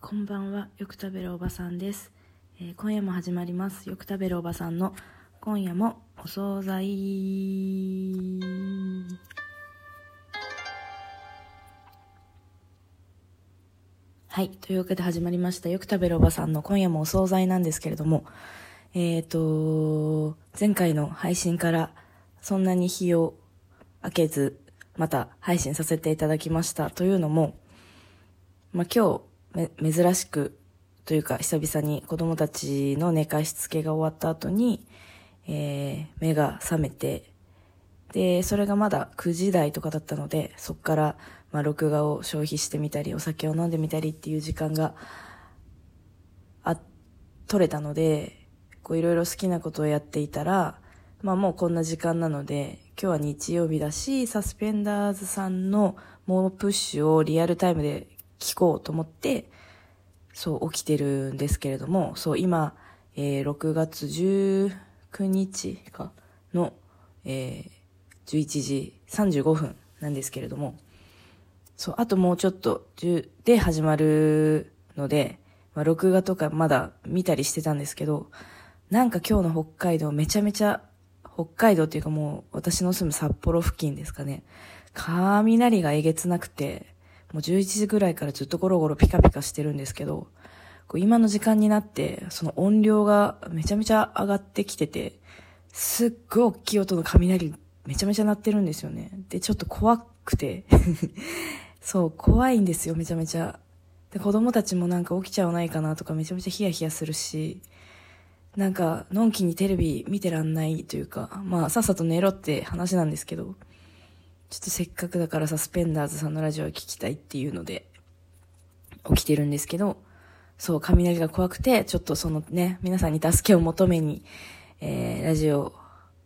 こんばんは、よく食べるおばさんです。えー今夜も始まります。よく食べるおばさんの今夜もお惣菜。はい。というわけで始まりました。よく食べるおばさんの今夜もお惣菜なんですけれども、えっ、と、前回の配信からそんなに日を明けず、また配信させていただきました。というのも、まあ、今日、珍しく、というか、久々に子供たちの寝かしつけが終わった後に、えー、目が覚めて、で、それがまだ9時台とかだったので、そっから、まあ、録画を消費してみたり、お酒を飲んでみたりっていう時間が、あ、取れたので、こういろいろ好きなことをやっていたら、まあもうこんな時間なので、今日は日曜日だし、サスペンダーズさんの猛プッシュをリアルタイムで聞こうと思って、そう起きてるんですけれども、そう今、えー6月19日かの、えー11時35分なんですけれども、そう、あともうちょっとで始まるので、まあ、録画とかまだ見たりしてたんですけど、なんか今日の北海道めちゃめちゃ、北海道っていうかもう私の住む札幌付近ですかね。雷がえげつなくて、もう11時ぐらいからずっとゴロゴロピカピカしてるんですけど、こう今の時間になって、その音量がめちゃめちゃ上がってきてて、すっごい大きい音の雷めちゃめちゃ鳴ってるんですよね。で、ちょっと怖くて。そう、怖いんですよ、めちゃめちゃ。で、子供たちもなんか起きちゃわないかなとかめちゃめちゃヒヤヒヤするし、なんか、のんきにテレビ見てらんないというか、まあ、さっさと寝ろって話なんですけど、ちょっとせっかくだからサスペンダーズさんのラジオを聞きたいっていうので、起きてるんですけど、そう、雷が怖くて、ちょっとそのね、皆さんに助けを求めに、えー、ラジオ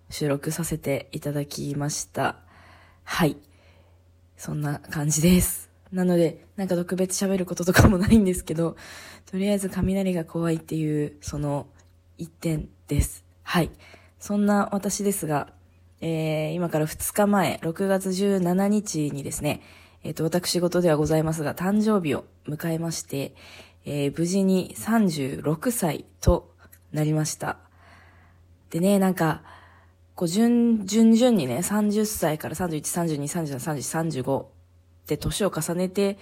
収録させていただきました。はい。そんな感じです。なので、なんか特別喋ることとかもないんですけど、とりあえず雷が怖いっていう、その一点です。はい。そんな私ですが、えー、今から2日前、6月17日にですね、えっ、と、私事ではございますが、誕生日を迎えまして、えー無事に36歳となりました。でね、なんか、こう、順、順々にね、30歳から31、32、33、34、35って年を重ねてっ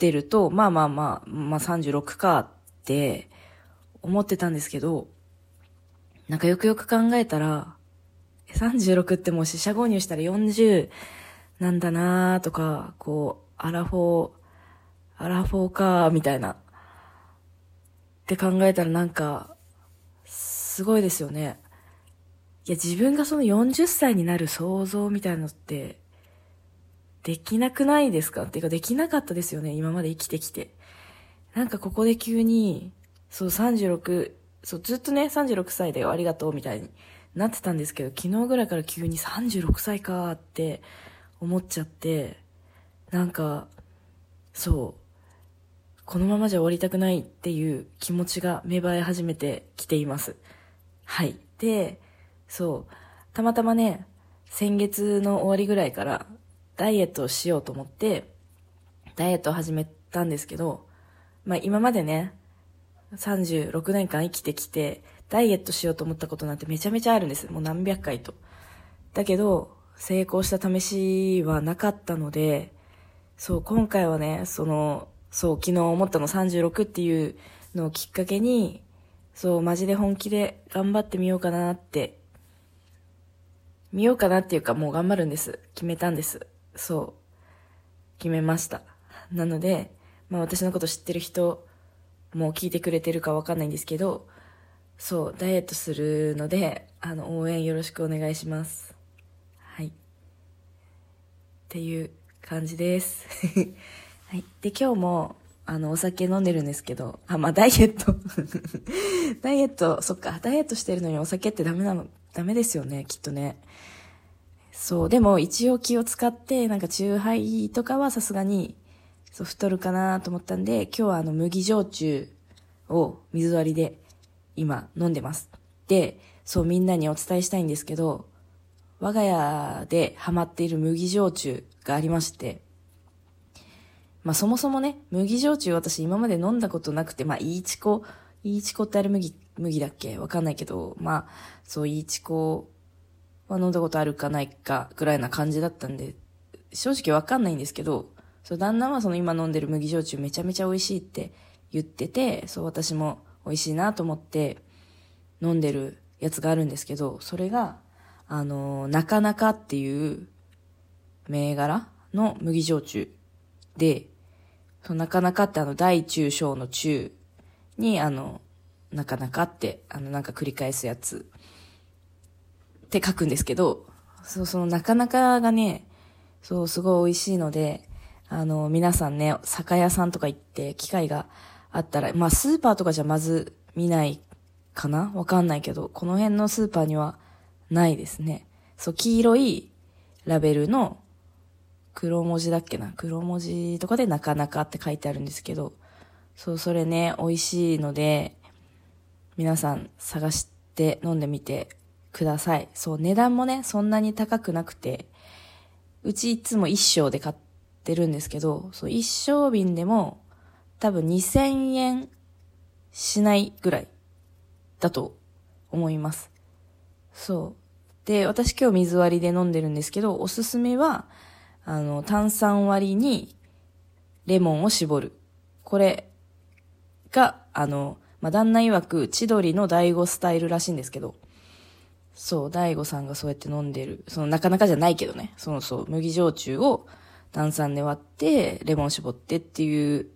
てると、まあまあまあ、まあ36かって思ってたんですけど、なんかよくよく考えたら、36ってもう四捨五入したら40なんだなーとか、こう、アラフォー、アラフォーかーみたいな。って考えたらなんか、すごいですよね。いや、自分がその40歳になる想像みたいなのって、できなくないですか？っていうか、できなかったですよね、今まで生きてきて。なんかここで急に、そう36、そう、ずっとね、36歳だよ、ありがとう、みたいになってたんですけど、昨日ぐらいから急に36歳かーって思っちゃって、なんか、そう、このままじゃ終わりたくないっていう気持ちが芽生え始めてきています。はい。で、そう、たまたまね、先月の終わりぐらいからダイエットをしようと思って、ダイエットを始めたんですけど、まあ今までね、36年間生きてきて、ダイエットしようと思ったことなんてめちゃめちゃあるんです。もう何百回と。だけど、成功した試しはなかったので、そう、今回はね、その、そう、昨日思ったの36っていうのをきっかけに、そう、マジで本気で頑張ってみようかなって、見ようかなっていうかもう頑張るんです。決めたんです。そう。決めました。なので、まあ私のこと知ってる人も聞いてくれてるかわかんないんですけど、そう、ダイエットするので、あの、応援よろしくお願いします。はい。っていう感じです。はい。で、今日も、あの、お酒飲んでるんですけど、あ、まあ、ダイエット。ダイエット、そっか、ダイエットしてるのにお酒ってダメなの、ダメですよね、きっとね。そう、でも一応気を使って、なんか、チューハイとかはさすがに、そう、太るかなと思ったんで、今日はあの、麦焼酎を水割りで今飲んでます。で、そう、みんなにお伝えしたいんですけど、我が家でハマっている麦焼酎がありまして、まあそもそもね、麦焼酎私今まで飲んだことなくて、まあいいちこ、いいちこってあれ麦、麦だっけ？わかんないけど、まあ、そう、いいちこは飲んだことあるかないかぐらいな感じだったんで、正直わかんないんですけど、そう、旦那はその今飲んでる麦焼酎めちゃめちゃ美味しいって言ってて、そう、私も美味しいなと思って飲んでるやつがあるんですけど、それが、あの、なかなかっていう銘柄の麦焼酎で、そなかなかってあの、大中小の中に、あの、なかなかって、あの、なんか繰り返すやつって書くんですけど、そう、そのなかなかがね、そう、すごい美味しいので、あの、皆さんね、酒屋さんとか行って機会があったら、まあスーパーとかじゃまず見ないかな？わかんないけど、この辺のスーパーにはないですね。そう、黄色いラベルの黒文字だっけな？黒文字とかでなかなかって書いてあるんですけど、そう、それね、美味しいので、皆さん探して飲んでみてください。そう、値段もね、そんなに高くなくて、うちいつも一升で買ってるんですけど、そう、一升瓶でも多分2000円しないぐらいだと思います。そう。で、私今日水割りで飲んでるんですけど、おすすめは、あの、炭酸割りにレモンを絞る。これが、あの、まあ、旦那曰く千鳥の第五スタイルらしいんですけど、そう、大悟さんがそうやって飲んでる。その、なかなかじゃないけどね。そのそう、麦焼酎を炭酸で割って、レモン絞ってっていう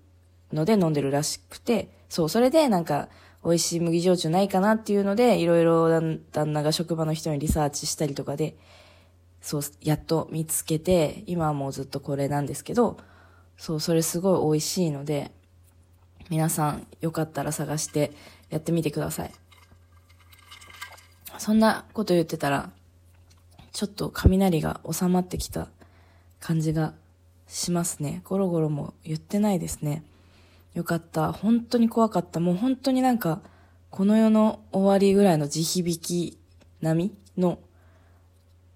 ので飲んでるらしくて、そう、それでなんか、美味しい麦焼酎ないかなっていうので、いろいろ旦那が職場の人にリサーチしたりとかで、そう、やっと見つけて、今はもうずっとこれなんですけど、そう、それすごい美味しいので、皆さんよかったら探してやってみてください。そんなこと言ってたら、ちょっと雷が収まってきた感じがしますね。ゴロゴロも言ってないですね。よかった。本当に怖かった。もう本当になんか、この世の終わりぐらいの地響き並みの、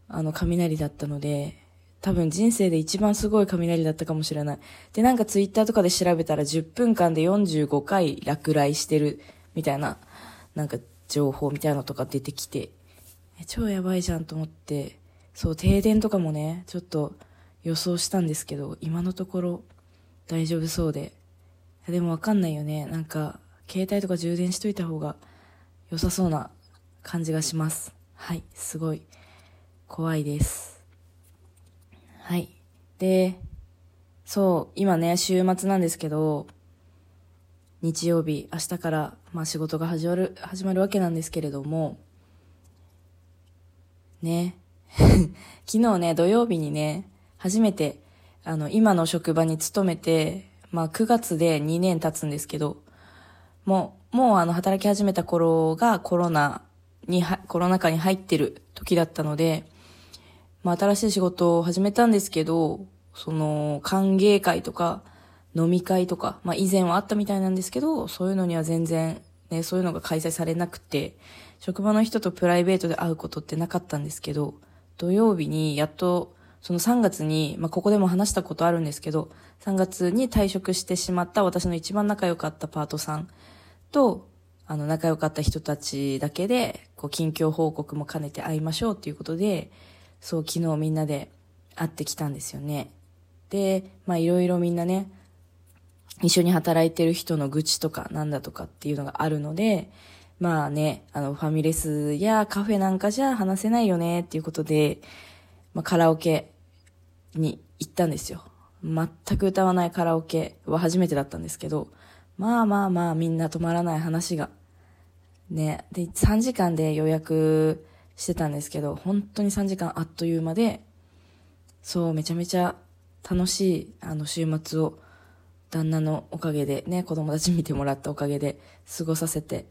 あの、雷だったので、多分人生で一番すごい雷だったかもしれない。で、なんかツイッターとかで調べたら10分間で45回落雷してるみたいな、なんか情報みたいなのとか出てきて、超やばいじゃんと思って、そう、停電とかもね、ちょっと予想したんですけど、今のところ大丈夫そうで。でもわかんないよね。なんか、携帯とか充電しといた方が良さそうな感じがします。はい、すごい怖いです。はい。で、そう、今ね、週末なんですけど、日曜日、明日から、まあ仕事が始まる、始まるわけなんですけれども、ね。昨日ね、土曜日にね、初めて、あの、今の職場に勤めて、まあ9月で2年経つんですけど、もう、もうあの、働き始めた頃がコロナに、コロナ禍に入ってる時だったので、まあ新しい仕事を始めたんですけど、その、歓迎会とか、飲み会とか、まあ以前はあったみたいなんですけど、そういうのには全然、ね、そういうのが開催されなくて、職場の人とプライベートで会うことってなかったんですけど、土曜日にやっと、その3月に、まあここでも話したことあるんですけど、3月に退職してしまった私の一番仲良かったパートさんと、あの仲良かった人たちだけで、こう近況報告も兼ねて会いましょうっていうことで、そう昨日みんなで会ってきたんですよね。で、まあいろいろみんなね、一緒に働いてる人の愚痴とかなんだとかっていうのがあるので、まあね、あの、ファミレスやカフェなんかじゃ話せないよねっていうことで、まあ、カラオケに行ったんですよ。全く歌わないカラオケは初めてだったんですけど、まあまあまあみんな止まらない話が。ね、で、3時間で予約してたんですけど、本当に3時間あっという間で、そう、めちゃめちゃ楽しい、あの、週末を旦那のおかげでね、子供たち見てもらったおかげで過ごさせて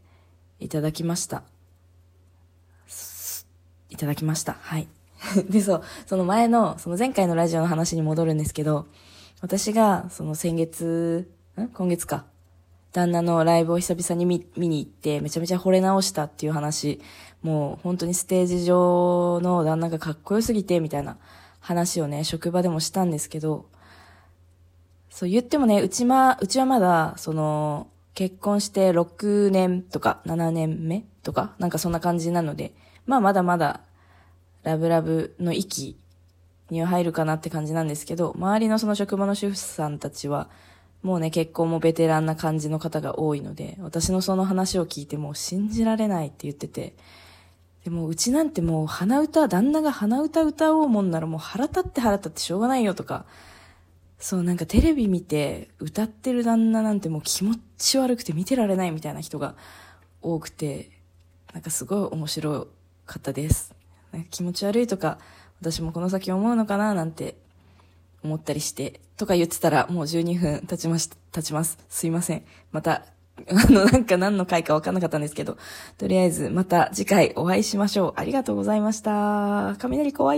いただきました。いただきました。はい。で、そう、その前の、その前回のラジオの話に戻るんですけど、私が、その先月、ん？今月か。旦那のライブを久々に見見に行って、めちゃめちゃ惚れ直したっていう話、もう本当にステージ上の旦那がかっこよすぎて、みたいな話をね、職場でもしたんですけど、そう言ってもね、うちま、うちはまだ、その、結婚して6年とか7年目とか、なんかそんな感じなので、まあまだまだ、ラブラブの域には入るかなって感じなんですけど、周りのその職場の主婦さんたちは、もうね、結婚もベテランな感じの方が多いので、私のその話を聞いてもう信じられないって言ってて、でもうちなんてもう鼻歌、旦那が鼻歌歌おうもんならもう腹立って腹立ってしょうがないよとか、そうなんかテレビ見て歌ってる旦那なんてもう気持ち悪くて見てられないみたいな人が多くて、なんかすごい面白かったです。気持ち悪いとか、私もこの先思うのかななんて思ったりして、とか言ってたらもう12分経ちまし、経ちます。すいません。また、あの、なんか何の回か分かんなかったんですけど、とりあえずまた次回お会いしましょう。ありがとうございました。雷怖い